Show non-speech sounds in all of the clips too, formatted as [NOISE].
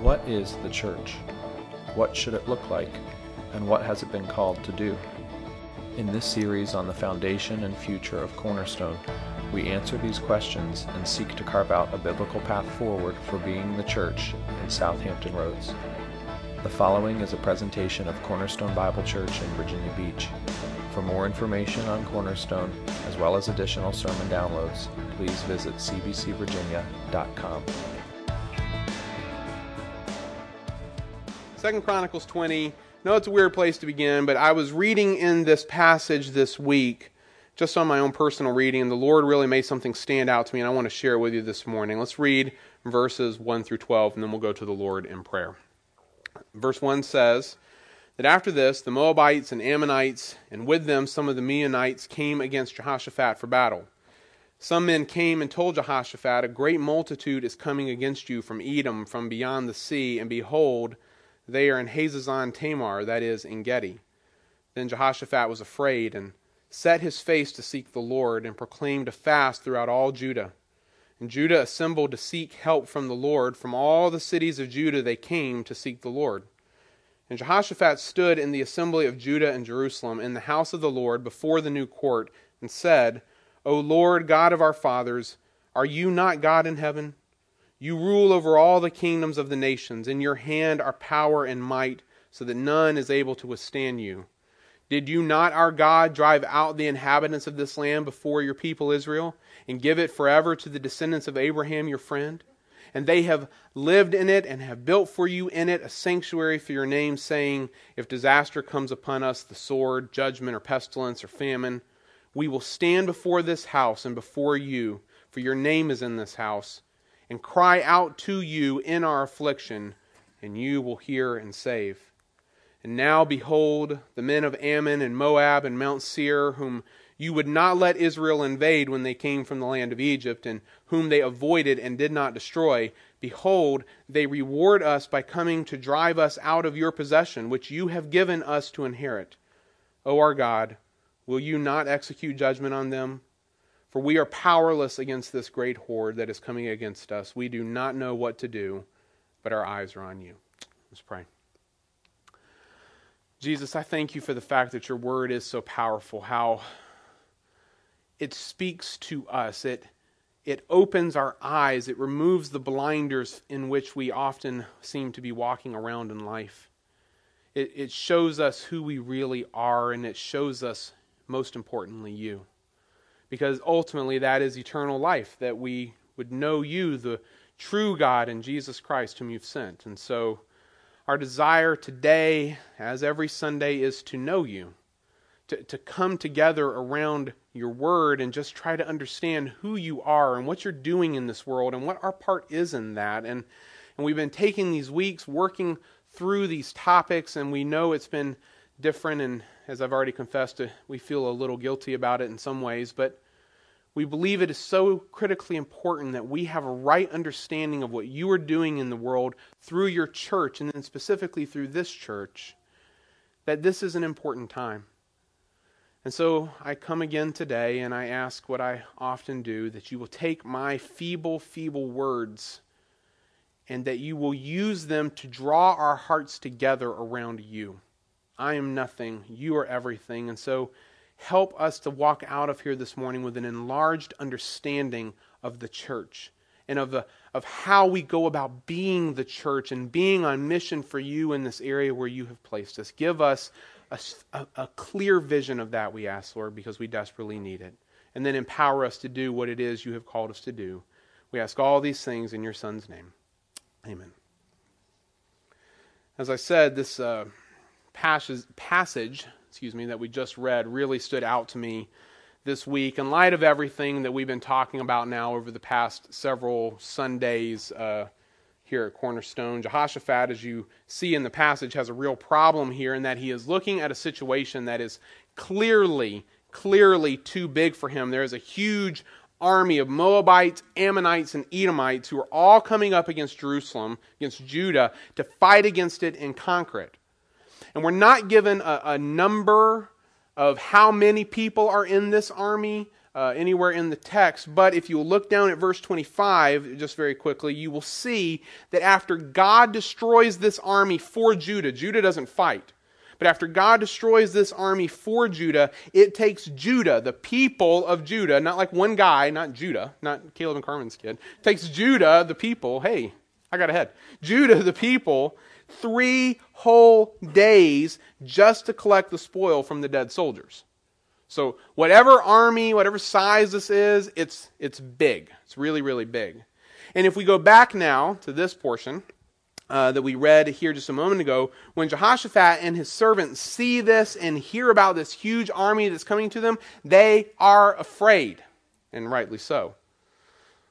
What is the church? What should it look like? And what has it been called to do? In this series on the foundation and future of Cornerstone, we answer these questions and seek to carve out a biblical path forward for being the church in South Hampton Roads. The following is a presentation of Cornerstone Bible Church in Virginia Beach. For more information on Cornerstone, as well as additional sermon downloads, please visit cbcvirginia.com. Second Chronicles 20. No, it's a weird place to begin, but I was reading in this passage this week, just on my own personal reading, and the Lord really made something stand out to me, and I want to share it with you this morning. Let's read verses 1 through 12, and then we'll go to the Lord in prayer. Verse 1 says that after this, the Moabites and Ammonites, and with them some of the Meunites, came against Jehoshaphat for battle. Some men came and told Jehoshaphat, A great multitude is coming against you from Edom, from beyond the sea, and behold, they are in Hazazon Tamar, that is, En Gedi. Then Jehoshaphat was afraid and set his face to seek the Lord and proclaimed a fast throughout all Judah. And Judah assembled to seek help from the Lord. From all the cities of Judah they came to seek the Lord. And Jehoshaphat stood in the assembly of Judah and Jerusalem in the house of the Lord before the new court and said, O Lord God of our fathers, are you not God in heaven? You rule over all the kingdoms of the nations. In your hand are power and might, so that none is able to withstand you. Did you not, our God, drive out the inhabitants of this land before your people Israel, and give it forever to the descendants of Abraham your friend? And they have lived in it, and have built for you in it a sanctuary for your name, saying, If disaster comes upon us, the sword, judgment, or pestilence, or famine, we will stand before this house and before you, for your name is in this house and cry out to you in our affliction, and you will hear and save. And now, behold, the men of Ammon and Moab and Mount Seir, whom you would not let Israel invade when they came from the land of Egypt, and whom they avoided and did not destroy, behold, they reward us by coming to drive us out of your possession, which you have given us to inherit. O our God, will you not execute judgment on them? For we are powerless against this great horde that is coming against us. We do not know what to do, but our eyes are on you. Let's pray. Jesus, I thank you for the fact that your word is so powerful, how it speaks to us. It, it opens our eyes, it removes the blinders in which we often seem to be walking around in life. It, it shows us who we really are, and it shows us, most importantly, you because ultimately that is eternal life, that we would know you, the true God, and Jesus Christ, whom you've sent. And so, our desire today, as every Sunday, is to know you, to, to come together around your word and just try to understand who you are and what you're doing in this world and what our part is in that. And, and we've been taking these weeks working through these topics, and we know it's been different. And as I've already confessed, uh, we feel a little guilty about it in some ways, but we believe it is so critically important that we have a right understanding of what you are doing in the world through your church, and then specifically through this church, that this is an important time. And so I come again today and I ask what I often do that you will take my feeble, feeble words and that you will use them to draw our hearts together around you. I am nothing, you are everything. And so help us to walk out of here this morning with an enlarged understanding of the church and of, the, of how we go about being the church and being on mission for you in this area where you have placed us. Give us a, a, a clear vision of that, we ask, Lord, because we desperately need it. And then empower us to do what it is you have called us to do. We ask all these things in your Son's name. Amen. As I said, this uh, passage, passage excuse me, that we just read really stood out to me this week in light of everything that we've been talking about now over the past several Sundays uh, here at Cornerstone. Jehoshaphat, as you see in the passage, has a real problem here in that he is looking at a situation that is clearly, clearly too big for him. There is a huge army of Moabites, Ammonites, and Edomites who are all coming up against Jerusalem, against Judah, to fight against it and conquer it. And we're not given a, a number of how many people are in this army. uh, anywhere in the text, but if you look down at verse 25, just very quickly, you will see that after God destroys this army for Judah, Judah doesn't fight. But after God destroys this army for Judah, it takes Judah, the people of Judah, not like one guy, not Judah, not Caleb and Carmen's kid, takes Judah, the people, hey, I got ahead. Judah, the people, three whole days just to collect the spoil from the dead soldiers. So whatever army, whatever size this is, it's it's big. It's really really big. And if we go back now to this portion uh, that we read here just a moment ago, when Jehoshaphat and his servants see this and hear about this huge army that's coming to them, they are afraid, and rightly so.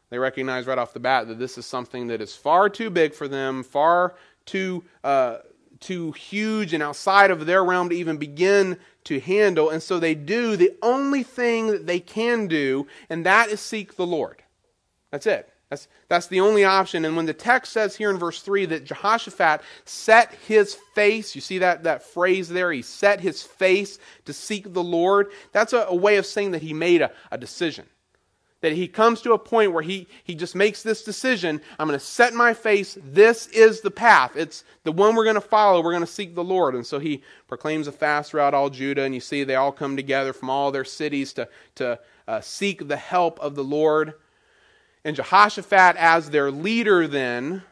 They recognize right off the bat that this is something that is far too big for them, far too uh, too huge and outside of their realm to even begin to handle. And so they do the only thing that they can do, and that is seek the Lord. That's it. That's, that's the only option. And when the text says here in verse 3 that Jehoshaphat set his face, you see that, that phrase there? He set his face to seek the Lord. That's a, a way of saying that he made a, a decision. That he comes to a point where he, he just makes this decision I'm going to set my face. This is the path. It's the one we're going to follow. We're going to seek the Lord. And so he proclaims a fast throughout all Judah. And you see they all come together from all their cities to, to uh, seek the help of the Lord. And Jehoshaphat, as their leader, then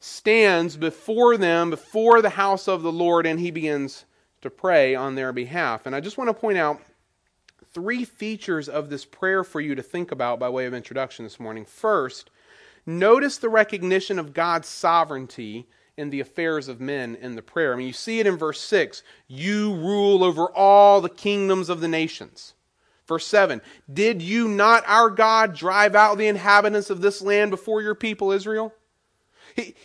stands before them, before the house of the Lord, and he begins to pray on their behalf. And I just want to point out three features of this prayer for you to think about by way of introduction this morning. First, notice the recognition of God's sovereignty in the affairs of men in the prayer. I mean, you see it in verse 6 You rule over all the kingdoms of the nations. Verse 7 Did you not, our God, drive out the inhabitants of this land before your people Israel?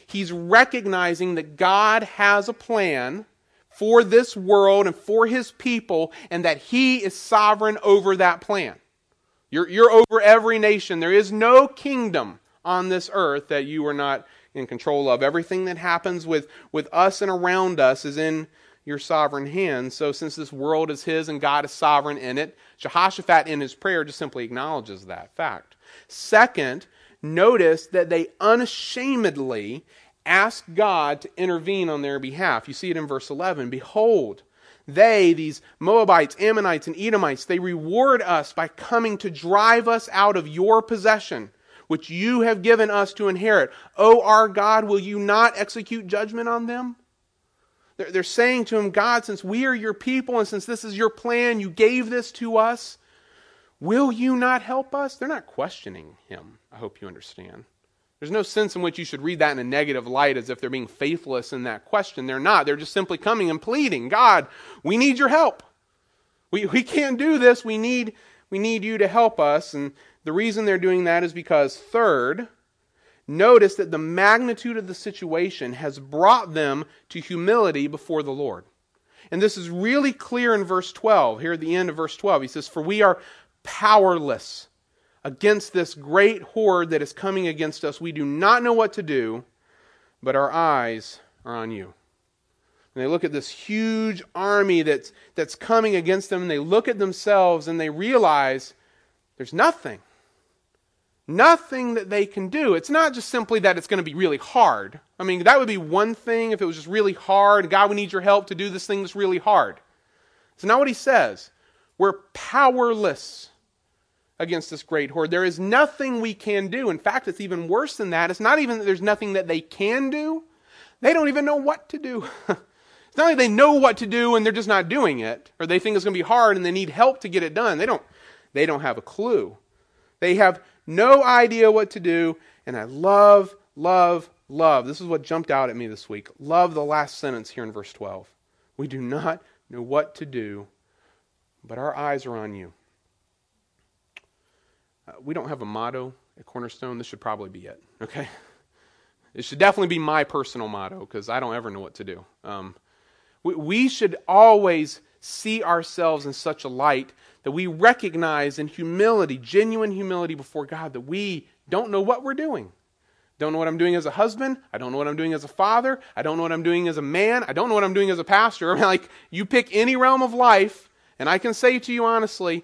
he's recognizing that God has a plan for this world and for his people, and that he is sovereign over that plan. You're, you're over every nation. There is no kingdom on this earth that you are not in control of. Everything that happens with, with us and around us is in your sovereign hands. So, since this world is his and God is sovereign in it, Jehoshaphat in his prayer just simply acknowledges that fact. Second, notice that they unashamedly ask God to intervene on their behalf. You see it in verse 11. Behold, they, these Moabites, Ammonites, and Edomites, they reward us by coming to drive us out of your possession, which you have given us to inherit. O our God, will you not execute judgment on them? They're, they're saying to him, God, since we are your people and since this is your plan, you gave this to us, will you not help us? They're not questioning him. I hope you understand. There's no sense in which you should read that in a negative light as if they're being faithless in that question. They're not. They're just simply coming and pleading, God, we need your help. We, we can't do this. We need, we need you to help us. And the reason they're doing that is because, third, notice that the magnitude of the situation has brought them to humility before the Lord. And this is really clear in verse 12. Here at the end of verse 12, he says, For we are powerless against this great horde that is coming against us. We do not know what to do, but our eyes are on you. And they look at this huge army that's, that's coming against them, and they look at themselves and they realize there's nothing. Nothing that they can do. It's not just simply that it's going to be really hard. I mean, that would be one thing if it was just really hard. God, we need your help to do this thing that's really hard. It's not what he says. We're powerless against this great horde. There is nothing we can do. In fact, it's even worse than that. It's not even that there's nothing that they can do, they don't even know what to do. [LAUGHS] it's not like they know what to do and they're just not doing it, or they think it's going to be hard and they need help to get it done. They don't, they don't have a clue. They have no idea what to do, and I love, love, love. This is what jumped out at me this week. Love the last sentence here in verse 12. We do not know what to do, but our eyes are on you. Uh, we don't have a motto at Cornerstone. This should probably be it, okay? It should definitely be my personal motto because I don't ever know what to do. Um, we, we should always see ourselves in such a light that we recognize in humility, genuine humility before God, that we don't know what we're doing. Don't know what I'm doing as a husband. I don't know what I'm doing as a father. I don't know what I'm doing as a man. I don't know what I'm doing as a pastor. [LAUGHS] I mean, like, you pick any realm of life, and I can say to you honestly,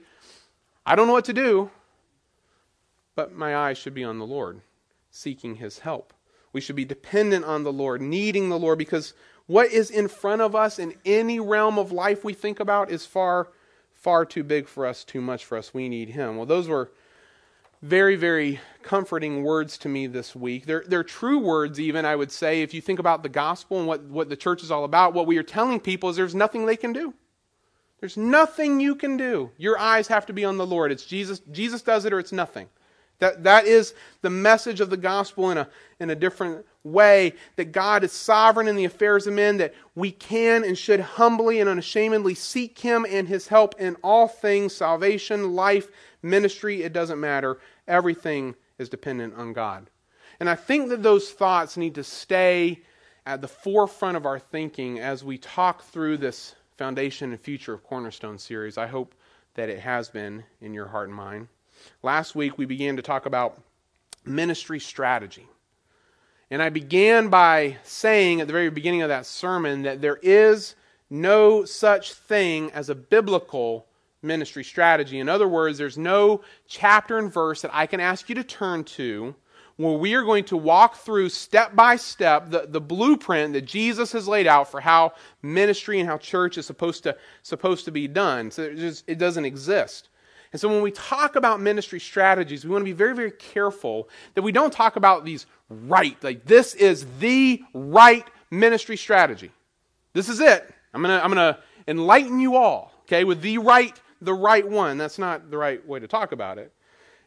I don't know what to do, but my eyes should be on the Lord, seeking his help. We should be dependent on the Lord, needing the Lord, because what is in front of us in any realm of life we think about is far, far too big for us, too much for us. We need him. Well, those were very, very comforting words to me this week. They're, they're true words, even, I would say, if you think about the gospel and what, what the church is all about. What we are telling people is there's nothing they can do. There's nothing you can do. Your eyes have to be on the Lord. It's Jesus. Jesus does it or it's nothing. That, that is the message of the gospel in a, in a different way that God is sovereign in the affairs of men, that we can and should humbly and unashamedly seek Him and His help in all things salvation, life, ministry, it doesn't matter. Everything is dependent on God. And I think that those thoughts need to stay at the forefront of our thinking as we talk through this foundation and future of Cornerstone series. I hope that it has been in your heart and mind. Last week we began to talk about ministry strategy. And I began by saying at the very beginning of that sermon that there is no such thing as a biblical ministry strategy. In other words, there's no chapter and verse that I can ask you to turn to where we are going to walk through step by step the, the blueprint that Jesus has laid out for how ministry and how church is supposed to, supposed to be done. So it, just, it doesn't exist. And so when we talk about ministry strategies, we want to be very, very careful that we don't talk about these right, like this is the right ministry strategy. This is it. I'm going to I'm going to enlighten you all, okay, with the right the right one. That's not the right way to talk about it.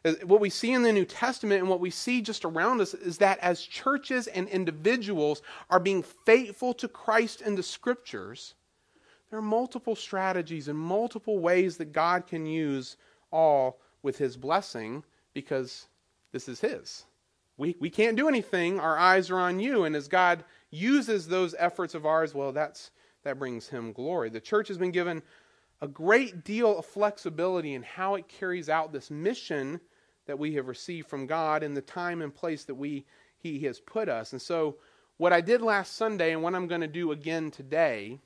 Uh, what we see in the New Testament and what we see just around us is that as churches and individuals are being faithful to Christ and the Scriptures, there are multiple strategies and multiple ways that God can use all with His blessing because this is His. We, we can't do anything. Our eyes are on you. And as God uses those efforts of ours, well, that's, that brings Him glory. The church has been given a great deal of flexibility in how it carries out this mission that we have received from God in the time and place that we He has put us. And so, what I did last Sunday and what I'm going to do again today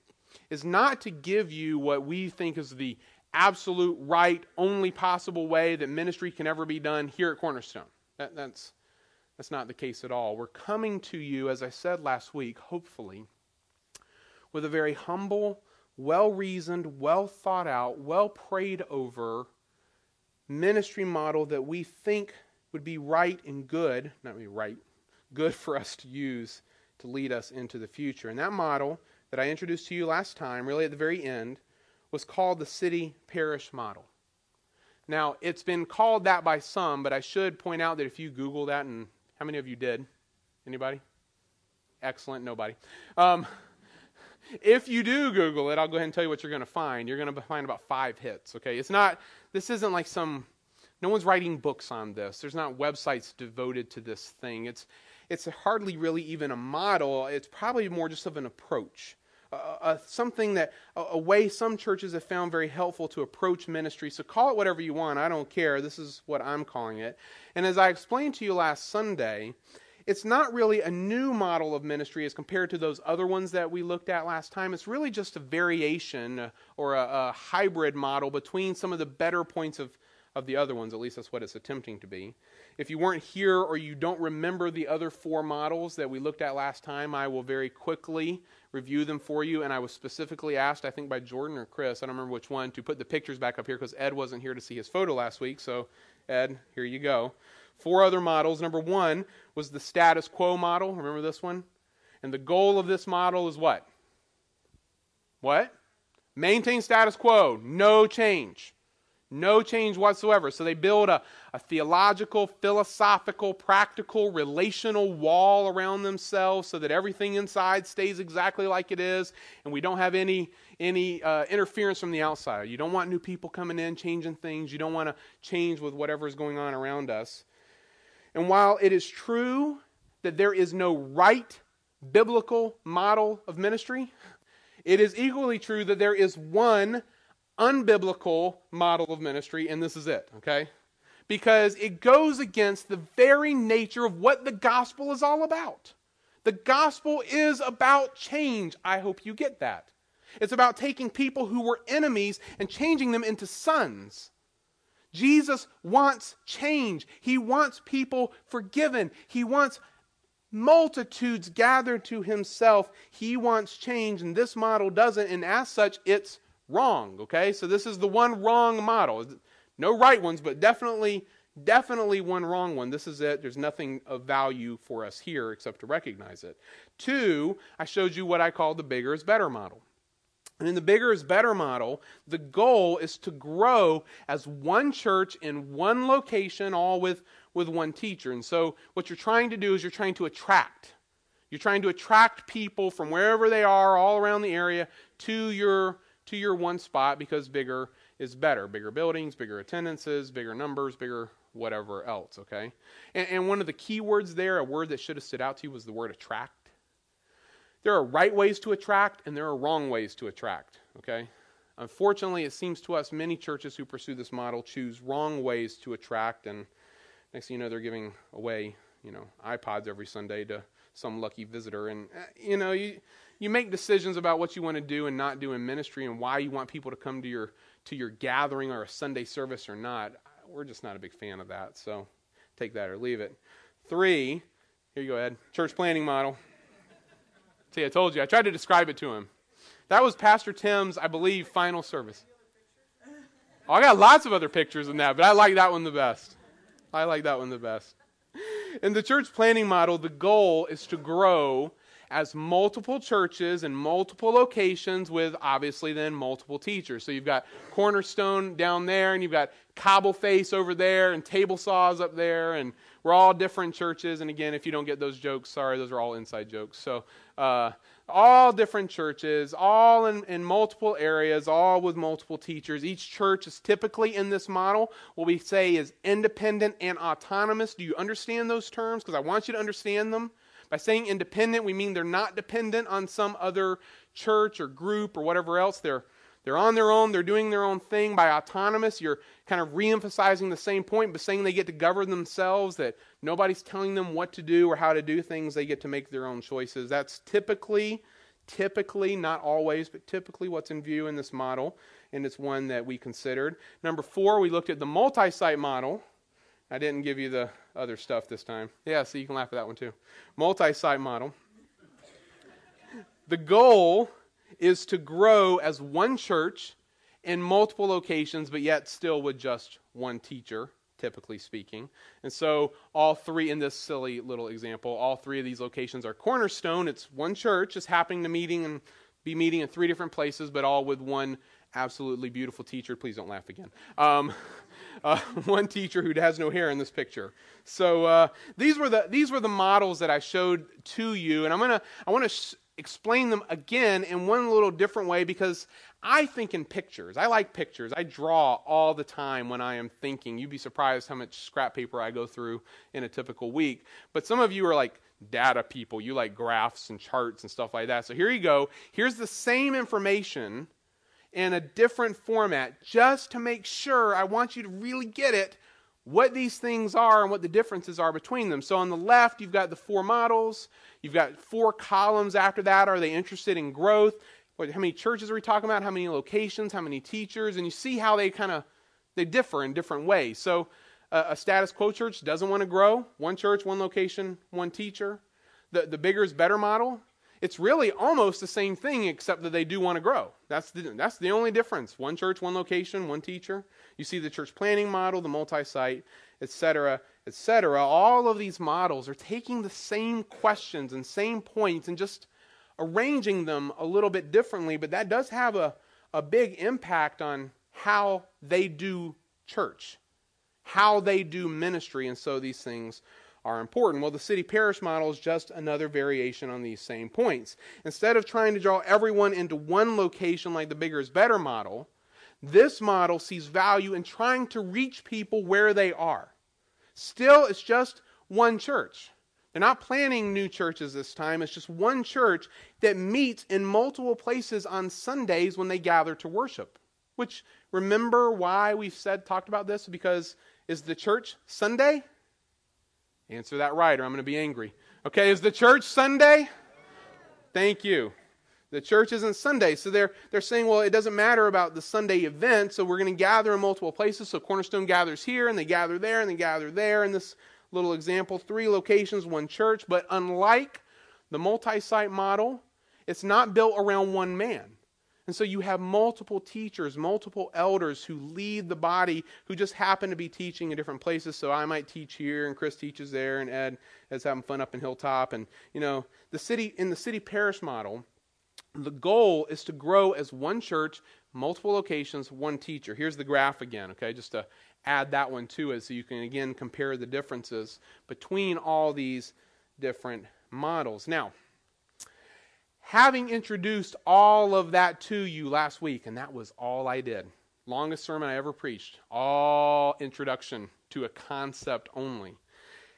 is not to give you what we think is the absolute right, only possible way that ministry can ever be done here at Cornerstone. That, that's, that's not the case at all. We're coming to you, as I said last week, hopefully, with a very humble well reasoned, well thought out, well prayed over ministry model that we think would be right and good, not be right, good for us to use to lead us into the future. And that model that I introduced to you last time, really at the very end, was called the city parish model. Now, it's been called that by some, but I should point out that if you Google that, and how many of you did? Anybody? Excellent, nobody. Um, if you do Google it, I'll go ahead and tell you what you're going to find. You're going to find about five hits. Okay, it's not. This isn't like some. No one's writing books on this. There's not websites devoted to this thing. It's it's hardly really even a model. It's probably more just of an approach. Uh, something that a, a, way some churches have found very helpful to approach ministry. So call it whatever you want. I don't care. This is what I'm calling it. And as I explained to you last Sunday, it's not really a new model of ministry as compared to those other ones that we looked at last time. It's really just a variation or a, a, hybrid model between some of the better points of, of the other ones. At least that's what it's attempting to be. If you weren't here or you don't remember the other four models that we looked at last time, I will very quickly review them for you. And I was specifically asked, I think by Jordan or Chris, I don't remember which one, to put the pictures back up here because Ed wasn't here to see his photo last week. So, Ed, here you go. Four other models. Number one was the status quo model. Remember this one? And the goal of this model is what? What? Maintain status quo, no change. No change whatsoever. So they build a, a theological, philosophical, practical, relational wall around themselves so that everything inside stays exactly like it is and we don't have any, any uh, interference from the outside. You don't want new people coming in, changing things. You don't want to change with whatever is going on around us. And while it is true that there is no right biblical model of ministry, it is equally true that there is one unbiblical model of ministry, and this is it, okay? Because it goes against the very nature of what the gospel is all about. The gospel is about change. I hope you get that. It's about taking people who were enemies and changing them into sons. Jesus wants change. He wants people forgiven. He wants multitudes gathered to himself. He wants change, and this model doesn't, and as such, it's wrong. Okay? So this is the one wrong model. No right ones, but definitely, definitely one wrong one. This is it. There's nothing of value for us here except to recognize it. Two, I showed you what I call the bigger is better model. And in the bigger is better model, the goal is to grow as one church in one location, all with, with one teacher. And so, what you're trying to do is you're trying to attract. You're trying to attract people from wherever they are, all around the area, to your, to your one spot because bigger is better. Bigger buildings, bigger attendances, bigger numbers, bigger whatever else, okay? And, and one of the key words there, a word that should have stood out to you, was the word attract. There are right ways to attract and there are wrong ways to attract, okay? Unfortunately, it seems to us many churches who pursue this model choose wrong ways to attract, and next thing you know, they're giving away, you know, iPods every Sunday to some lucky visitor. And, uh, you know, you, you make decisions about what you want to do and not do in ministry and why you want people to come to your, to your gathering or a Sunday service or not. We're just not a big fan of that, so take that or leave it. Three, here you go, Ed. Church planting model. See, I told you. I tried to describe it to him. That was Pastor Tim's, I believe, final service. Oh, I got lots of other pictures than that, but I like that one the best. I like that one the best. In the church planting model, the goal is to grow as multiple churches and multiple locations with obviously then multiple teachers. So you've got Cornerstone down there, and you've got Cobbleface over there, and Table Saws up there, and we're all different churches. And again, if you don't get those jokes, sorry, those are all inside jokes. So uh, all different churches, all in, in multiple areas, all with multiple teachers. Each church is typically in this model, what we say is independent and autonomous. Do you understand those terms? Because I want you to understand them. By saying independent, we mean they're not dependent on some other church or group or whatever else. They're, they're on their own, they're doing their own thing. By autonomous, you're kind of re-emphasizing the same point, but saying they get to govern themselves, that nobody's telling them what to do or how to do things, they get to make their own choices. That's typically, typically, not always, but typically what's in view in this model, and it's one that we considered. Number four, we looked at the multi-site model. I didn't give you the other stuff this time. Yeah, so you can laugh at that one too. Multi-site model. The goal is to grow as one church in multiple locations, but yet still with just one teacher, typically speaking. And so, all three in this silly little example, all three of these locations are cornerstone. It's one church, just happening to meeting and be meeting in three different places, but all with one absolutely beautiful teacher. Please don't laugh again. Um, uh, [LAUGHS] one teacher who has no hair in this picture. So uh, these were the these were the models that I showed to you, and I'm gonna I want to sh- explain them again in one little different way because I think in pictures. I like pictures. I draw all the time when I am thinking. You'd be surprised how much scrap paper I go through in a typical week. But some of you are like data people. You like graphs and charts and stuff like that. So here you go. Here's the same information in a different format just to make sure I want you to really get it what these things are and what the differences are between them. So on the left, you've got the four models. You've got four columns after that. Are they interested in growth? What, how many churches are we talking about? How many locations? How many teachers? And you see how they kind of they differ in different ways. So uh, a status quo church doesn't want to grow. One church, one location, one teacher. The the bigger is better model. It's really almost the same thing except that they do want to grow. That's the, that's the only difference. One church, one location, one teacher. You see the church planting model, the multi-site, etc., etc. All of these models are taking the same questions and same points and just arranging them a little bit differently, but that does have a, a big impact on how they do church, how they do ministry, and so these things are important. Well, the city parish model is just another variation on these same points. Instead of trying to draw everyone into one location like the bigger is better model, this model sees value in trying to reach people where they are. Still, it's just one church. They're not planting new churches this time. It's just one church that meets in multiple places on Sundays when they gather to worship. Which, remember why we've said, talked about this? Because is the church Sunday? Answer that right, or I'm going to be angry. Okay, is the church Sunday? Thank you. The church isn't Sunday. So they're, they're saying, well, it doesn't matter about the Sunday event, so we're going to gather in multiple places. So Cornerstone gathers here, and they gather there, and they gather there in this little example. Three locations, one church. But unlike the multi site model, it's not built around one man. And so you have multiple teachers, multiple elders who lead the body who just happen to be teaching in different places. So I might teach here, and Chris teaches there, and Ed is having fun up in Hilltop. And, you know, the city, in the city parish model, the goal is to grow as one church, multiple locations, one teacher. Here's the graph again, okay, just to add that one to it so you can again compare the differences between all these different models. Now, having introduced all of that to you last week, and that was all I did. Longest sermon I ever preached, all introduction to a concept only.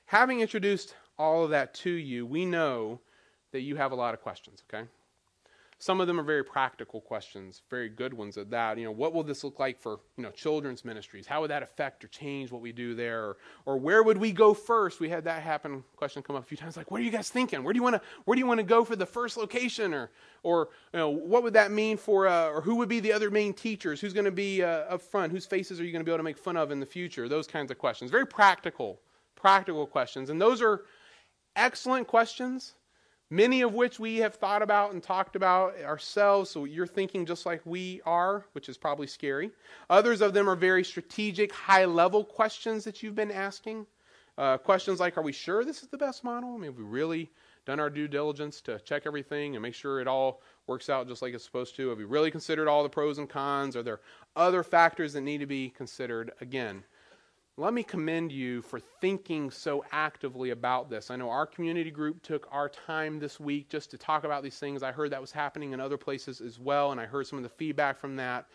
Having introduced all of that to you, we know that you have a lot of questions, okay? Some of them are very practical questions, very good ones at that. You know, what will this look like for, you know, children's ministries? How would that affect or change what we do there? Or, or where would we go first? We had that happen question come up a few times like, what are you guys thinking? Where do you want to where do you want to go for the first location or or you know, what would that mean for uh, or who would be the other main teachers? Who's going to be uh, up front? Whose faces are you going to be able to make fun of in the future? Those kinds of questions. Very practical, practical questions. And those are excellent questions many of which we have thought about and talked about ourselves, so you're thinking just like we are, which is probably scary. Others of them are very strategic, high level questions that you've been asking. Uh, questions like, are we sure this is the best model? I mean, have we really done our due diligence to check everything and make sure it all works out just like it's supposed to? Have we really considered all the pros and cons? Are there other factors that need to be considered? Again, let me commend you for thinking so actively about this. I know our community group took our time this week just to talk about these things. I heard that was happening in other places as well, and I heard some of the feedback from that.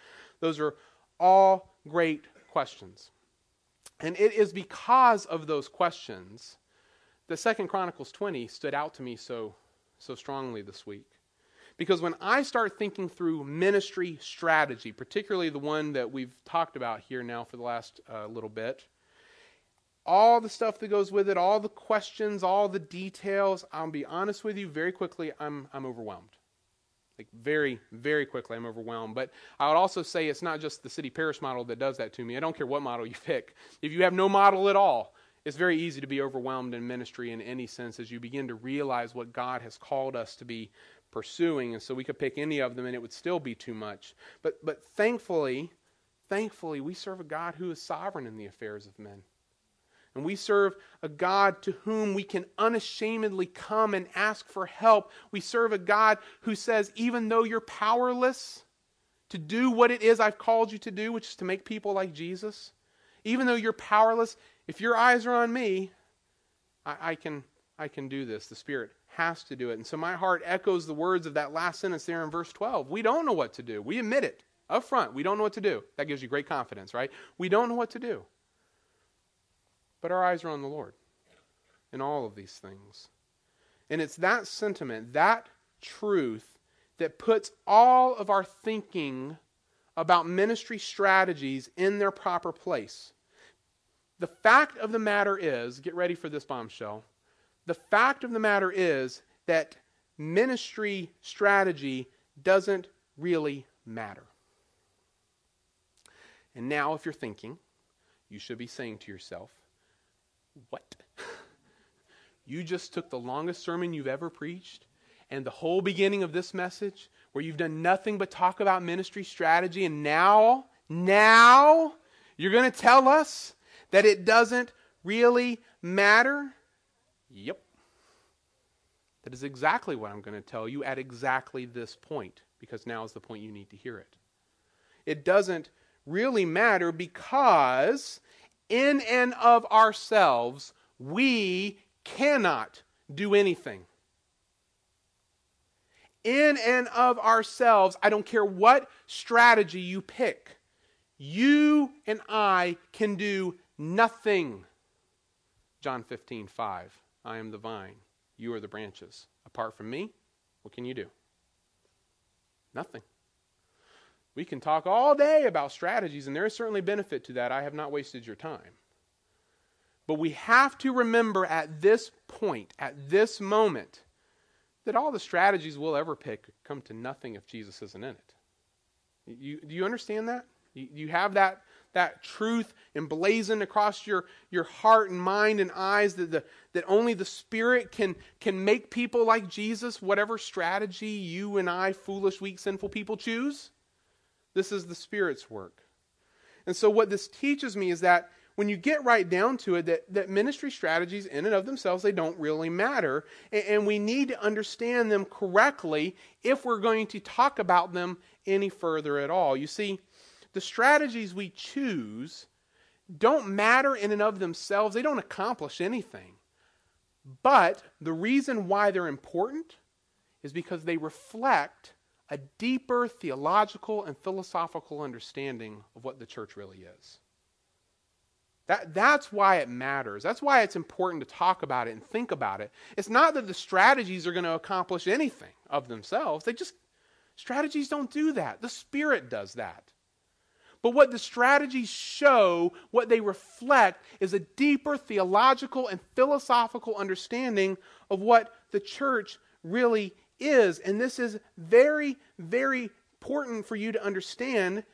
Those are all great questions. And it is because of those questions that Second Chronicles 20 stood out to me so, so strongly this week. Because when I start thinking through ministry strategy, particularly the one that we've talked about here now for the last uh, little bit, all the stuff that goes with it, all the questions, all the details. I'll be honest with you, very quickly, I'm, I'm overwhelmed. Like, very, very quickly, I'm overwhelmed. But I would also say it's not just the city parish model that does that to me. I don't care what model you [LAUGHS] pick. If you have no model at all, it's very easy to be overwhelmed in ministry in any sense as you begin to realize what God has called us to be pursuing. And so we could pick any of them and it would still be too much. But, but thankfully, thankfully, we serve a God who is sovereign in the affairs of men. And we serve a God to whom we can unashamedly come and ask for help. We serve a God who says, even though you're powerless to do what it is I've called you to do, which is to make people like Jesus, even though you're powerless, if your eyes are on me, I, I can, I can do this. The Spirit has to do it. And so my heart echoes the words of that last sentence there in verse 12. We don't know what to do. We admit it up front. We don't know what to do. That gives you great confidence, right? We don't know what to do. But our eyes are on the Lord in all of these things. And it's that sentiment, that truth, that puts all of our thinking about ministry strategies in their proper place. The fact of the matter is, get ready for this bombshell. The fact of the matter is that ministry strategy doesn't really matter. And now, if you're thinking, you should be saying to yourself, what? you just took the longest sermon you've ever preached and the whole beginning of this message where you've done nothing but talk about ministry strategy and now, now, you're going to tell us that it doesn't really matter? Yep. That is exactly what I'm going to tell you at exactly this point, because now is the point you need to hear it. It doesn't really matter because in and of ourselves, we cannot do anything. In and of ourselves, I don't care what strategy you pick, you and I can do nothing. John 15, 5. I am the vine, you are the branches. Apart from me, what can you do? Nothing. We can talk all day about strategies, and there is certainly benefit to that. I have not wasted your time. But we have to remember at this point, at this moment, that all the strategies we'll ever pick come to nothing if Jesus isn't in it. You, do you understand that? You, you have that, that truth emblazoned across your, your heart and mind and eyes that, the, that only the Spirit can, can make people like Jesus, whatever strategy you and I, foolish, weak, sinful people, choose? This is the Spirit's work. And so, what this teaches me is that when you get right down to it, that, that ministry strategies, in and of themselves, they don't really matter. And, and we need to understand them correctly if we're going to talk about them any further at all. You see, the strategies we choose don't matter in and of themselves, they don't accomplish anything. But the reason why they're important is because they reflect a deeper theological and philosophical understanding of what the church really is. That, that's why it matters. That's why it's important to talk about it and think about it. It's not that the strategies are going to accomplish anything of themselves. They just, strategies don't do that. The Spirit does that. But what the strategies show, what they reflect, is a deeper theological and philosophical understanding of what the church really is. And this is very, very important for you to understand.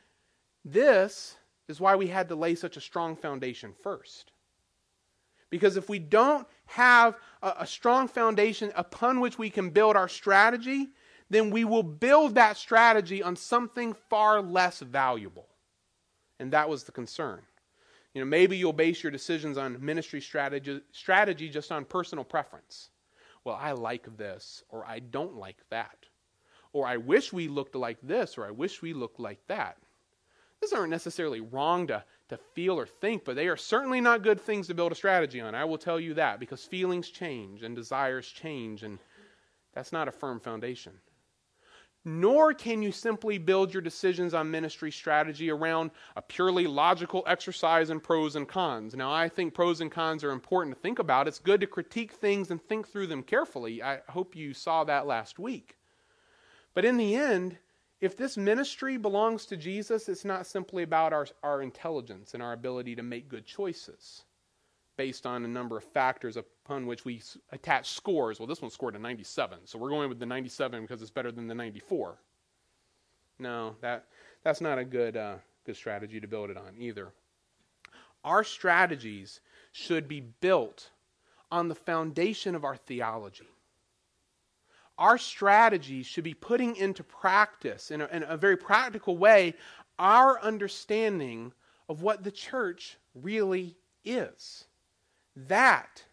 This is why we had to lay such a strong foundation first. Because if we don't have a, a, strong foundation upon which we can build our strategy, then we will build that strategy on something far less valuable. And that was the concern. You know, maybe you'll base your decisions on ministry strategy, strategy just on personal preference. Well, I like this, or I don't like that. Or I wish we looked like this, or I wish we looked like that. These aren't necessarily wrong to, to feel or think, but they are certainly not good things to build a strategy on. I will tell you that because feelings change and desires change, and that's not a firm foundation. Nor can you simply build your decisions on ministry strategy around a purely logical exercise in pros and cons. Now, I think pros and cons are important to think about. It's good to critique things and think through them carefully. I hope you saw that last week. But in the end, if this ministry belongs to Jesus, it's not simply about our, our intelligence and our ability to make good choices based on a number of factors upon which we attach scores. Well, this one scored a 97, so we're going with the 97 because it's better than the 94. No, that, that's not a good, uh, good strategy to build it on either. Our strategies should be built on the foundation of our theology our strategies should be putting into practice, in a, in a very practical way, our understanding of what the church really is. That,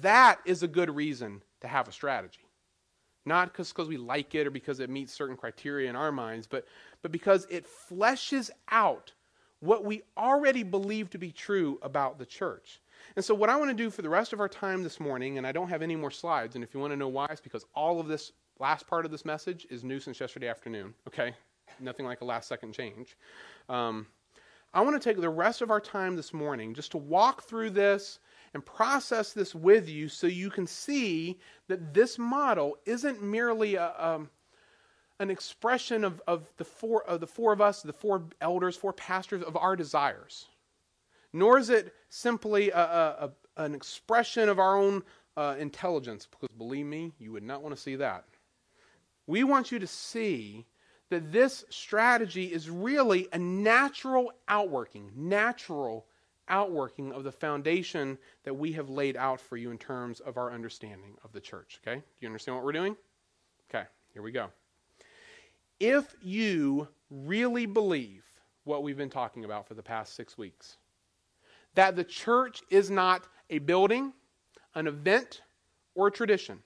that is a good reason to have a strategy. Not because we like it or because it meets certain criteria in our minds, but, but because it fleshes out what we already believe to be true about the church. And so, what I want to do for the rest of our time this morning, and I don't have any more slides, and if you want to know why, it's because all of this last part of this message is new since yesterday afternoon, okay? Nothing like a last second change. Um, I want to take the rest of our time this morning just to walk through this and process this with you so you can see that this model isn't merely a, um, an expression of, of, the four, of the four of us, the four elders, four pastors, of our desires nor is it simply a, a, a, an expression of our own uh, intelligence, because believe me, you would not want to see that. We want you to see that this strategy is really a natural outworking, natural outworking of the foundation that we have laid out for you in terms of our understanding of the church. Okay? Do you understand what we're doing? Okay, here we go. If you really believe what we've been talking about for the past six weeks, that the church is not a building, an event, or a tradition.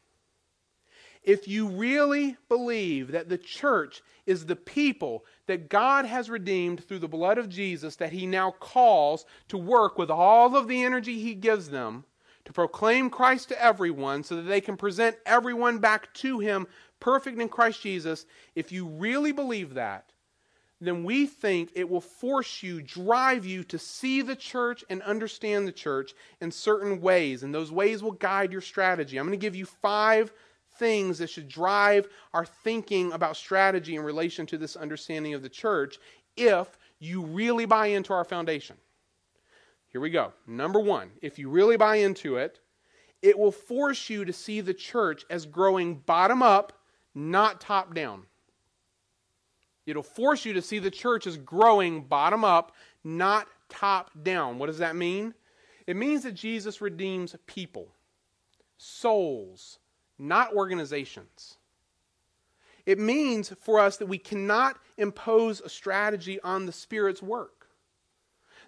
If you really believe that the church is the people that God has redeemed through the blood of Jesus, that He now calls to work with all of the energy He gives them to proclaim Christ to everyone so that they can present everyone back to Him perfect in Christ Jesus, if you really believe that, then we think it will force you, drive you to see the church and understand the church in certain ways. And those ways will guide your strategy. I'm going to give you five things that should drive our thinking about strategy in relation to this understanding of the church if you really buy into our foundation. Here we go. Number one, if you really buy into it, it will force you to see the church as growing bottom up, not top down. It'll force you to see the church as growing bottom up, not top down. What does that mean? It means that Jesus redeems people, souls, not organizations. It means for us that we cannot impose a strategy on the Spirit's work.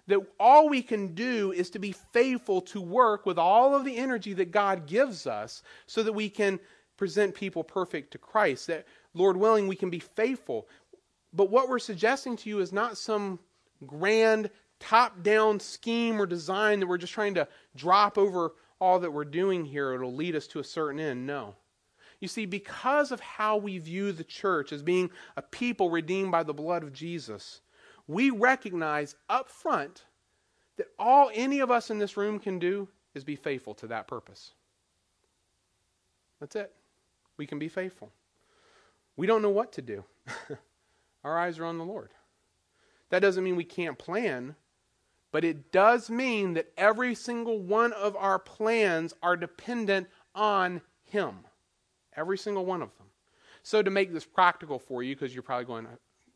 That all we can do is to be faithful to work with all of the energy that God gives us so that we can present people perfect to Christ. That, Lord willing, we can be faithful. But what we're suggesting to you is not some grand top down scheme or design that we're just trying to drop over all that we're doing here. It'll lead us to a certain end. No. You see, because of how we view the church as being a people redeemed by the blood of Jesus, we recognize up front that all any of us in this room can do is be faithful to that purpose. That's it. We can be faithful. We don't know what to do. [LAUGHS] Our eyes are on the Lord. That doesn't mean we can't plan, but it does mean that every single one of our plans are dependent on Him. Every single one of them. So, to make this practical for you, because you're probably going,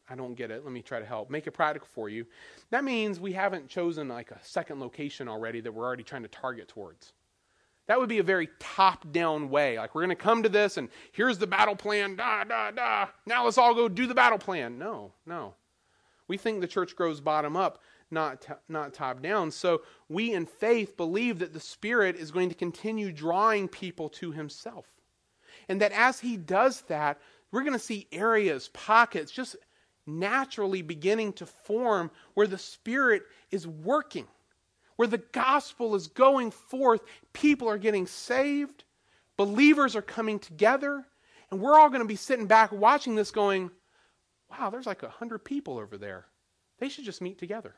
I don't get it. Let me try to help. Make it practical for you. That means we haven't chosen like a second location already that we're already trying to target towards. That would be a very top down way. Like, we're going to come to this and here's the battle plan. Da, da, da. Now let's all go do the battle plan. No, no. We think the church grows bottom up, not, t- not top down. So we in faith believe that the Spirit is going to continue drawing people to Himself. And that as He does that, we're going to see areas, pockets, just naturally beginning to form where the Spirit is working, where the gospel is going forth. People are getting saved, believers are coming together, and we're all going to be sitting back watching this going, wow, there's like a hundred people over there. They should just meet together.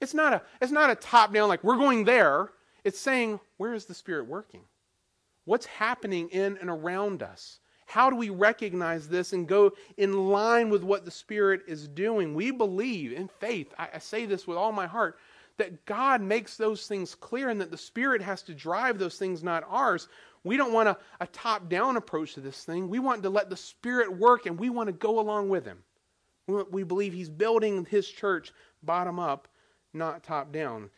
It's not a, it's not a top down, like we're going there. It's saying, where is the Spirit working? What's happening in and around us? How do we recognize this and go in line with what the Spirit is doing? We believe in faith, I, I say this with all my heart, that God makes those things clear and that the Spirit has to drive those things, not ours. We don't want a, a top down approach to this thing. We want to let the Spirit work and we want to go along with Him. We, we believe He's building His church bottom up, not top down.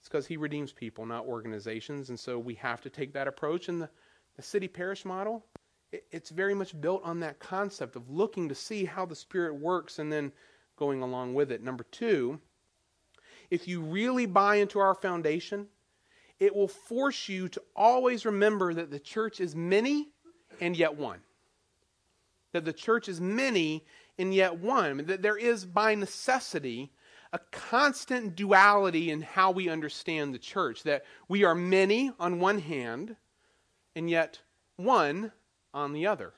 It's because He redeems people, not organizations. And so we have to take that approach. And the, the city parish model, it, it's very much built on that concept of looking to see how the Spirit works and then going along with it. Number two, if you really buy into our foundation, it will force you to always remember that the church is many and yet one. That the church is many and yet one. That there is, by necessity, a constant duality in how we understand the church. That we are many on one hand and yet one on the other.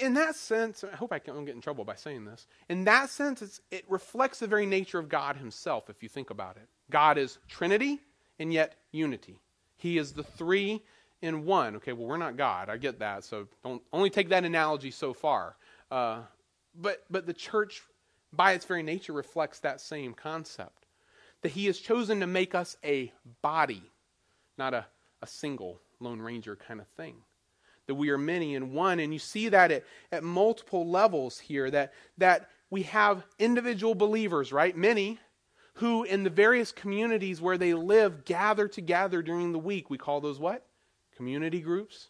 In that sense, I hope I don't get in trouble by saying this. In that sense, it reflects the very nature of God Himself, if you think about it. God is Trinity and yet unity. He is the three in one. Okay, well, we're not God. I get that. So don't only take that analogy so far. Uh, but, but the church, by its very nature, reflects that same concept that He has chosen to make us a body, not a, a single Lone Ranger kind of thing that we are many in one. And you see that at, at multiple levels here, that, that we have individual believers, right? Many who, in the various communities where they live, gather together during the week. We call those what? Community groups.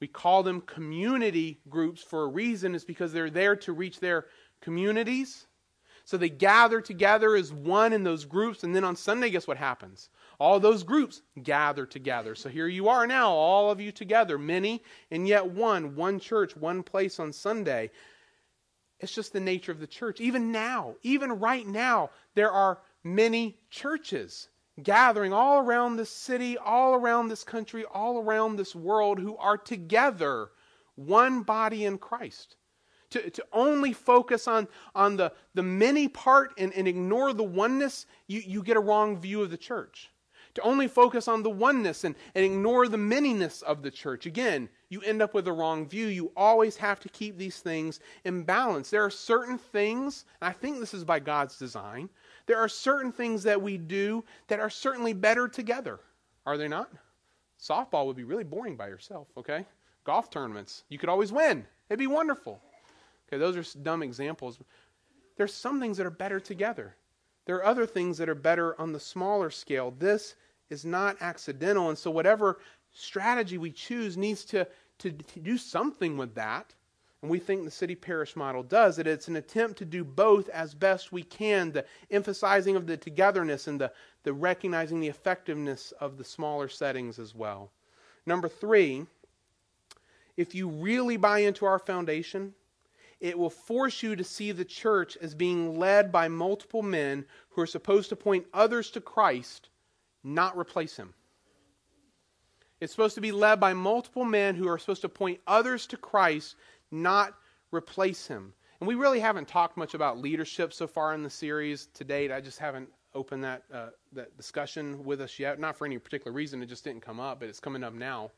We call them community groups for a reason, is because they're there to reach their communities. So they gather together as one in those groups, and then on Sunday, guess what happens? all those groups gather together. So here you are now, all of you together, many and yet one, one church, one place on Sunday. It's just the nature of the church. Even now, even right now, there are many churches gathering all around this city, all around this country, all around this world who are together, one body in Christ. To, to only focus on, on the, the many part and, and ignore the oneness, you, you get a wrong view of the church to only focus on the oneness and, and ignore the manyness of the church. Again, you end up with a wrong view. You always have to keep these things in balance. There are certain things, and I think this is by God's design, there are certain things that we do that are certainly better together. Are they not? Softball would be really boring by yourself, okay? Golf tournaments, you could always win. It'd be wonderful. Okay, those are dumb examples. There's some things that are better together. There are other things that are better on the smaller scale. This is not accidental, and so whatever strategy we choose needs to, to, to do something with that. And we think the city parish model does that it's an attempt to do both as best we can, the emphasizing of the togetherness and the, the recognizing the effectiveness of the smaller settings as well. Number three, if you really buy into our foundation, it will force you to see the church as being led by multiple men who are supposed to point others to Christ, not replace him. It's supposed to be led by multiple men who are supposed to point others to Christ, not replace him. And we really haven't talked much about leadership so far in the series to date. I just haven't opened that, uh, that discussion with us yet. Not for any particular reason, it just didn't come up, but it's coming up now.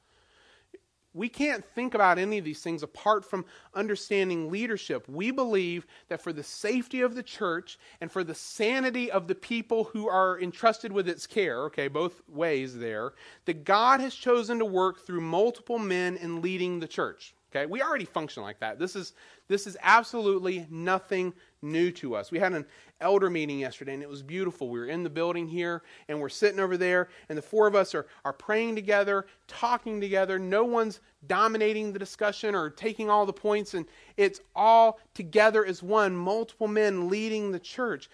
We can't think about any of these things apart from understanding leadership. We believe that for the safety of the church and for the sanity of the people who are entrusted with its care, okay, both ways there, that God has chosen to work through multiple men in leading the church. Okay, we already function like that. This is this is absolutely nothing new to us. We had an elder meeting yesterday and it was beautiful. We were in the building here and we're sitting over there and the four of us are, are praying together, talking together. No one's dominating the discussion or taking all the points, and it's all together as one, multiple men leading the church.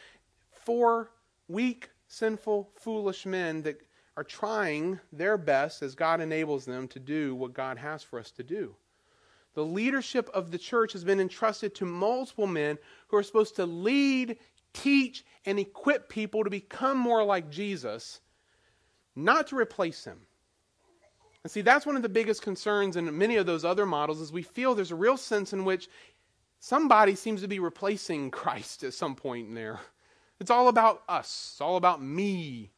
Four weak, sinful, foolish men that are trying their best as God enables them to do what God has for us to do. The leadership of the church has been entrusted to multiple men who are supposed to lead, teach, and equip people to become more like Jesus, not to replace him. And see, that's one of the biggest concerns in many of those other models is we feel there's a real sense in which somebody seems to be replacing [LAUGHS] Christ at some point in there. It's all about us. It's all about me.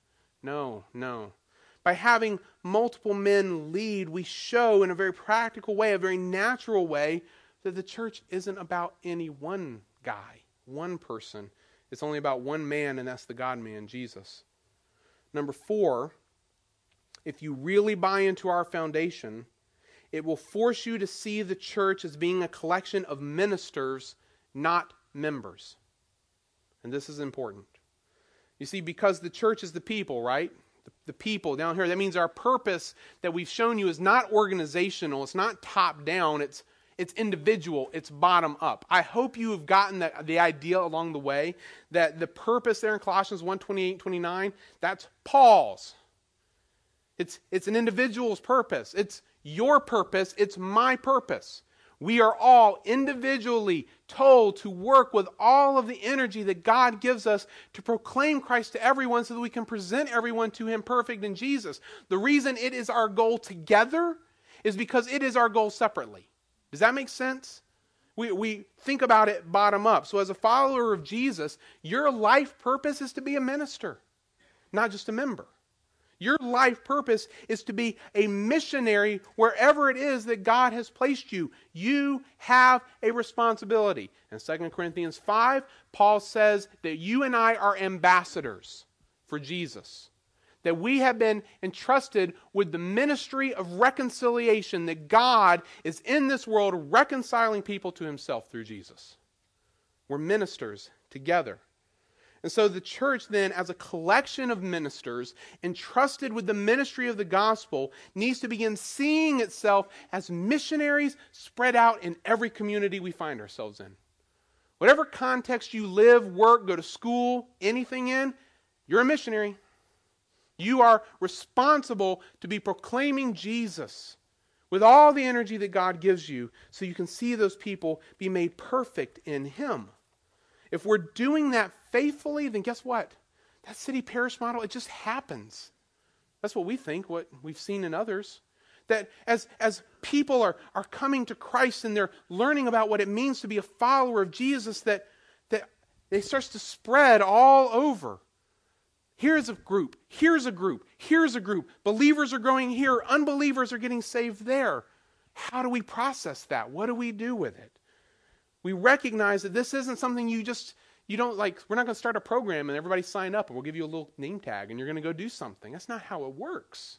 No, no. By having multiple men lead, we show in a very practical way, a very natural way, that the church isn't about any one guy, one person. It's only about one man, and that's the God man, Jesus. Number four, if you really buy into our foundation, it will force you to see the church as being a collection of ministers, not members. And this is important. You see, because the church is the people, right? The, people down here. That means our purpose that we've shown you is not organizational, it's not top down, it's, it's individual, it's bottom up. I hope you have gotten the, the idea along the way that the purpose there in Colossians 1 28 29, that's Paul's. It's, it's an individual's purpose. It's your purpose. It's my purpose. We are all individually told to work with all of the energy that God gives us to proclaim Christ to everyone so that we can present everyone to Him perfect in Jesus. The reason it is our goal together is because it is our goal separately. Does that make sense? We, we think about it bottom up. So, as a follower of Jesus, your life purpose is to be a minister, not just a member. Your life purpose is to be a missionary wherever it is that God has placed you. You have a responsibility. In 2 Corinthians 5, Paul says that you and I are ambassadors for Jesus. That we have been entrusted with the ministry of reconciliation, that God is in this world reconciling people to himself through Jesus. We're ministers together. And so the church, then, as a collection of ministers entrusted with the ministry of the gospel, needs to begin seeing itself as missionaries spread out in every community we find ourselves in. Whatever context you live, work, go to school, anything in, you're a missionary. You are responsible to be proclaiming Jesus with all the energy that God gives you so you can see those people be made perfect in Him. If we're doing that faithfully, then guess what? That city parish model, it just happens. That's what we think, what we've seen in others. That as, as people are, are coming to Christ and they're learning about what it means to be a follower of Jesus, that, that it starts to spread all over. Here's a group, here's a group, here's a group. Believers are growing here, unbelievers are getting saved there. How do we process that? What do we do with it? We recognize that this isn't something you just, you don't like, we're not going to start a program and everybody sign up and we'll give you a little name tag and you're going to go do something. That's not how it works.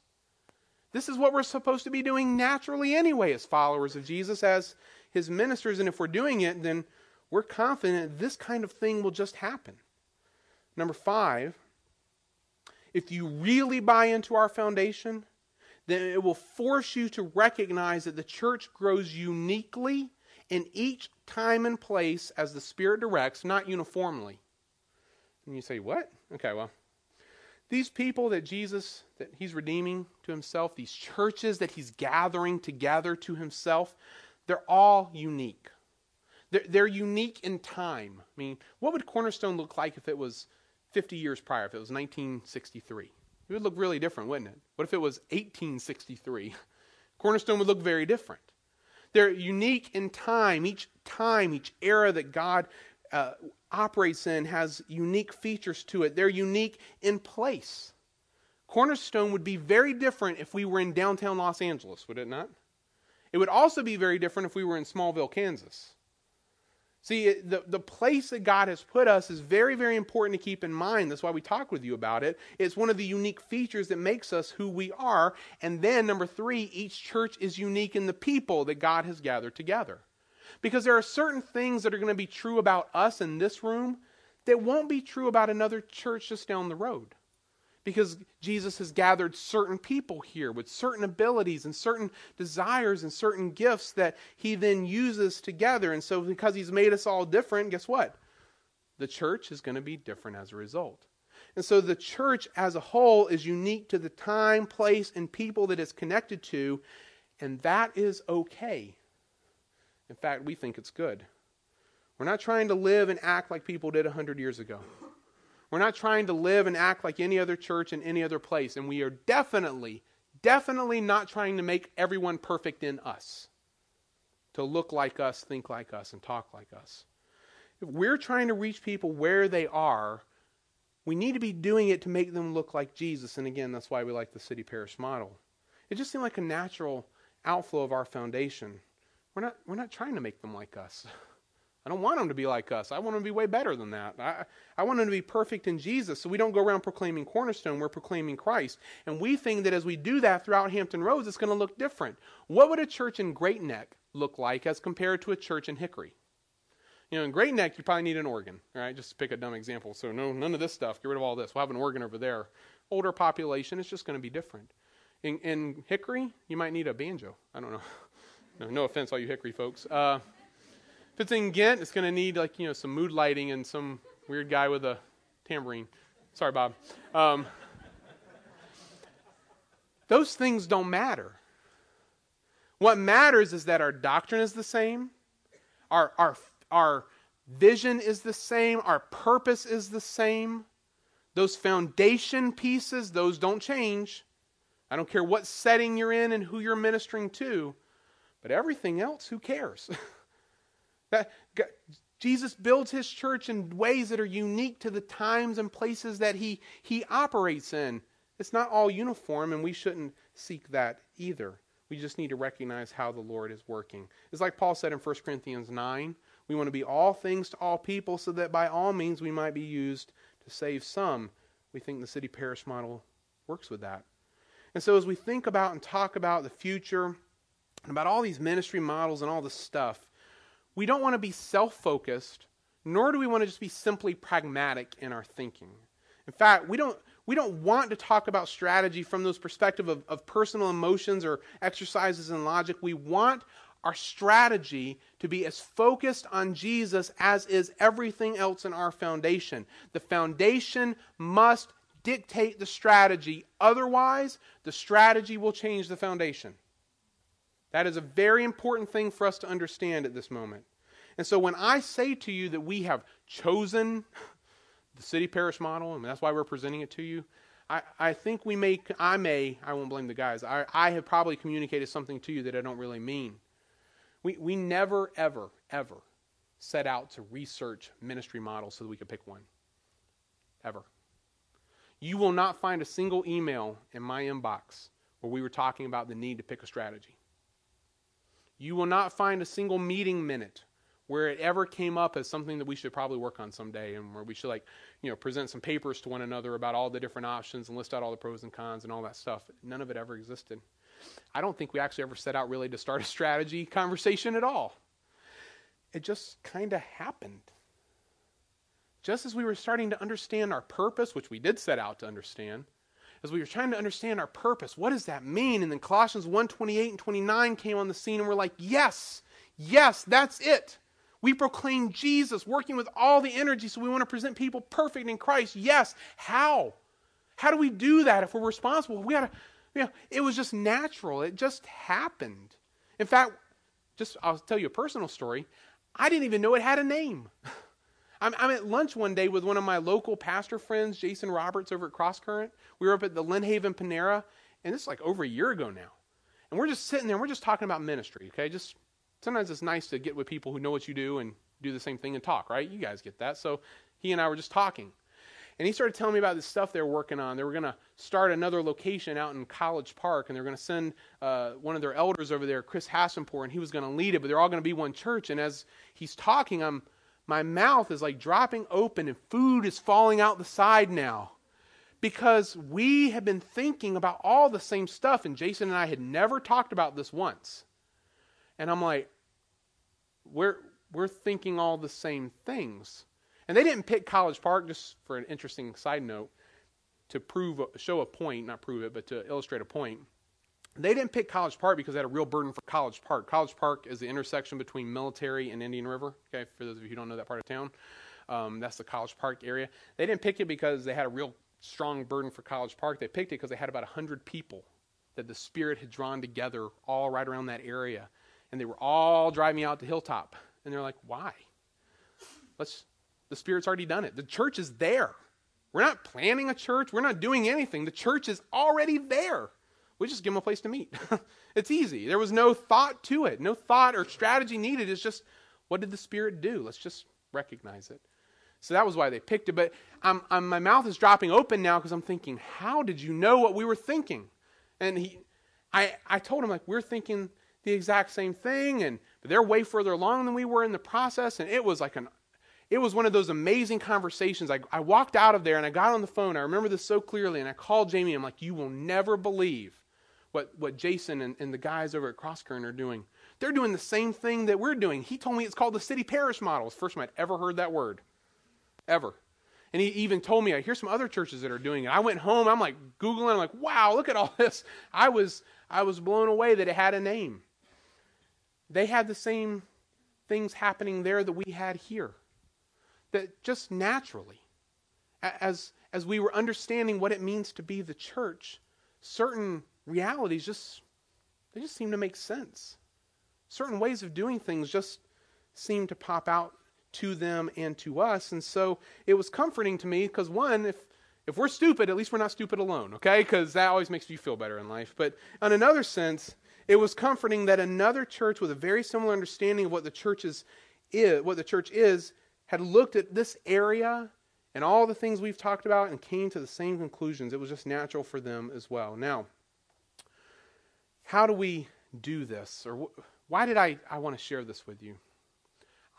This is what we're supposed to be doing naturally anyway as followers of Jesus, as his ministers. And if we're doing it, then we're confident this kind of thing will just happen. Number five, if you really buy into our foundation, then it will force you to recognize that the church grows uniquely in each time and place as the Spirit directs, not uniformly. And you say, what? Okay, well, these people that Jesus that he's redeeming to himself, these churches that he's gathering together to himself, they're all unique. They're, they're unique in time. I mean, what would Cornerstone look like if it was 50 years prior, if it was 1963? It would look really different, wouldn't it? What if it was 1863? [LAUGHS] Cornerstone would look very different. They're unique in time. Each time, each era that God uh, operates in has unique features to it. They're unique in place. Cornerstone would be very different if we were in downtown Los Angeles, would it not? It would also be very different if we were in Smallville, Kansas. See, the, the place that God has put us is very, very important to keep in mind. That's why we talk with you about it. It's one of the unique features that makes us who we are. And then, number three, each church is unique in the people that God has gathered together. Because there are certain things that are going to be true about us in this room that won't be true about another church just down the road because Jesus has gathered certain people here with certain abilities and certain desires and certain gifts that he then uses together. And so, because he's made us all different, guess what? The church is going to be different as a result. And so, the church as a whole is unique to the time, place, and people that it's connected to, and that is okay. In fact, we think it's good. We're not trying to live and act like people did 100 years ago. We're not trying to live and act like any other church in any other place. And we are definitely, definitely not trying to make everyone perfect in us, to look like us, think like us, and talk like us. If we're trying to reach people where they are, we need to be doing it to make them look like Jesus. And again, that's why we like the city parish model. It just seemed like a natural outflow of our foundation. We're not, we're not trying to make them like us. [LAUGHS] I don't want them to be like us. I want them to be way better than that. I, I want them to be perfect in Jesus. So we don't go around proclaiming Cornerstone, we're proclaiming Christ. And we think that as we do that throughout Hampton Roads, it's going to look different. What would a church in Great Neck look like as compared to a church in Hickory? You know, in Great Neck, you probably need an organ, right? Just to pick a dumb example. So, no, none of this stuff. Get rid of all this. We'll have an organ over there. Older population, it's just going to be different. In, in Hickory, you might need a banjo. I don't know. [LAUGHS] No, no offense, all you Hickory folks. Uh, if it's in Ghent, it's going to need like you know some mood lighting and some weird guy with a tambourine. Sorry, Bob. Um, those things don't matter. What matters is that our doctrine is the same, our, our, our vision is the same, our purpose is the same. Those foundation pieces, those don't change. I don't care what setting you're in and who you're ministering to, but everything else, who cares? [LAUGHS] That Jesus builds his church in ways that are unique to the times and places that he, he operates in. It's not all uniform, and we shouldn't seek that either. We just need to recognize how the Lord is working. It's like Paul said in 1 Corinthians 9 we want to be all things to all people so that by all means we might be used to save some. We think the city parish model works with that. And so as we think about and talk about the future and about all these ministry models and all this stuff, we don't want to be self focused, nor do we want to just be simply pragmatic in our thinking. In fact, we don't, we don't want to talk about strategy from those perspective of, of personal emotions or exercises in logic. We want our strategy to be as focused on Jesus as is everything else in our foundation. The foundation must dictate the strategy, otherwise, the strategy will change the foundation. That is a very important thing for us to understand at this moment. And so when I say to you that we have chosen the city parish model, and that's why we're presenting it to you, I, I think we may, I may, I won't blame the guys, I, I have probably communicated something to you that I don't really mean. We, we never, ever, ever set out to research ministry models so that we could pick one. Ever. You will not find a single email in my inbox where we were talking about the need to pick a strategy. You will not find a single meeting minute where it ever came up as something that we should probably work on someday and where we should like you know present some papers to one another about all the different options and list out all the pros and cons and all that stuff none of it ever existed I don't think we actually ever set out really to start a strategy [LAUGHS] conversation at all. It just kind of happened. Just as we were starting to understand our purpose, which we did set out to understand, as we were trying to understand our purpose, what does that mean? And then Colossians 1 28 and 29 came on the scene, and we're like, yes, yes, that's it. We proclaim Jesus, working with all the energy, so we want to present people perfect in Christ. Yes. How? How do we do that if we're responsible? We got to, you know, it was just natural. It just happened. In fact, just I'll tell you a personal story. I didn't even know it had a name. [LAUGHS] I'm, I'm, at lunch one day with one of my local pastor friends, Jason Roberts, over at Crosscurrent. We were up at the Lynnhaven Panera, and this is like over a year ago now. And we're just sitting there, and we're just talking about ministry, okay? Just sometimes it's nice to get with people who know what you do and do the same thing and talk, right? You guys get that. So he and I were just talking. And he started telling me about this stuff they were working on. They were going to start another location out in College Park, and they were going to send uh, one of their elders over there, Chris Hassenpour, and he was going to lead it, but they're all going to be one church. And as he's talking, I'm, my mouth is like dropping open, and food is falling out the side now. Because we have been thinking about all the same stuff, and Jason and I had never talked about this once. And I'm like, we're, we're thinking all the same things. And they didn't pick College Park, just for an interesting side note, to prove, show a point, not prove it, but to illustrate a point. They didn't pick College Park because they had a real burden for College Park. College Park is the intersection between Military and Indian River. Okay, for those of you who don't know that part of town, um, that's the College Park area. They didn't pick it because they had a real strong burden for College Park. They picked it because they had about 100 people that the Spirit had drawn together all right around that area and they were all driving out to Hilltop. And they're like, why? Let's, the Spirit's already done it. The church is there. We're not planting a church. We're not doing anything. The church is already there. We just give them a place to meet. [LAUGHS] it's easy. There was no thought to it, no thought or strategy needed. It's just, what did the Spirit do? Let's just recognize it. So that was why they picked it. But I'm, I'm, my mouth is dropping open now because I'm thinking, how did you know what we were thinking? And he, I, I told him, like, we're thinking the exact same thing, and they're way further along than we were in the process. And it was like an, it was one of those amazing conversations. I, I walked out of there and I got on the phone. I remember this so clearly, and I called Jamie. I'm like, you will never believe what, what Jason and, and the guys over at Crosscurrent are doing. They're doing the same thing that we're doing. He told me it's called the city parish model. It's the first time I'd ever heard that word. Ever. And he even told me, I hear some other churches that are doing it. I went home, I'm like Googling, I'm like, wow, look at all [LAUGHS] this. I was I was blown away that it had a name they had the same things happening there that we had here. That just naturally, as, as we were understanding what it means to be the church, certain realities just they just seem to make sense. Certain ways of doing things just seem to pop out to them and to us. And so it was comforting to me because one, if if we're stupid, at least we're not stupid alone, okay? Because that always makes you feel better in life. But on another sense, it was comforting that another church with a very similar understanding of what the church is, is what the church is had looked at this area and all the things we've talked about and came to the same conclusions. It was just natural for them as well. Now, how do we do this? Or wh- why did I, I want to share this with you?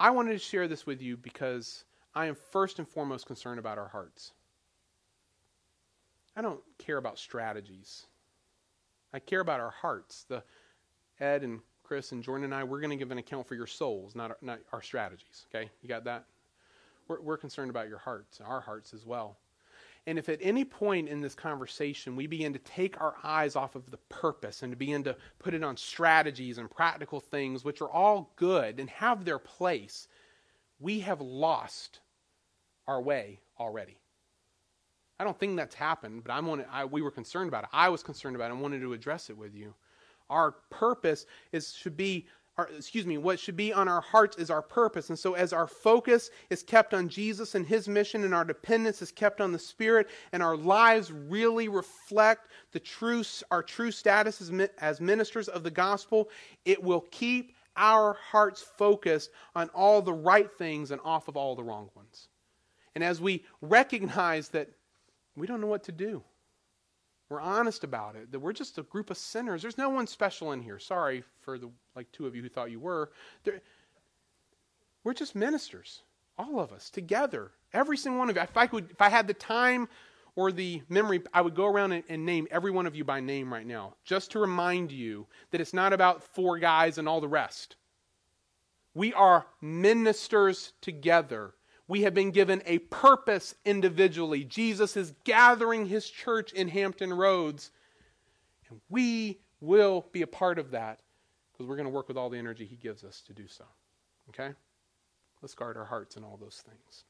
I wanted to share this with you because I am first and foremost concerned about our hearts. I don't care about strategies. I care about our hearts. The Ed and Chris and Jordan and I, we're going to give an account for your souls, not our, not our strategies. Okay? You got that? We're, we're concerned about your hearts, our hearts as well. And if at any point in this conversation we begin to take our eyes off of the purpose and to begin to put it on strategies and practical things, which are all good and have their place, we have lost our way already. I don't think that's happened, but I'm I, we were concerned about it. I was concerned about it and wanted to address it with you. Our purpose is should be our, excuse me, what should be on our hearts is our purpose. And so, as our focus is kept on Jesus and His mission, and our dependence is kept on the Spirit, and our lives really reflect the true, our true status as, as ministers of the gospel, it will keep our hearts focused on all the right things and off of all the wrong ones. And as we recognize that we don't know what to do, we're honest about it, that we're just a group of sinners. There's no one special in here. Sorry for the like two of you who thought you were. There, we're just ministers, all of us together. Every single one of you. If I could, if I had the time or the memory, I would go around and, and, name every one of you by name right now, just to remind you that it's not about four guys and all the rest. We are ministers together. We have been given a purpose individually. Jesus is gathering his church in Hampton Roads, and we will be a part of that because we're going to work with all the energy he gives us to do so. Okay? Let's guard our hearts in all those things.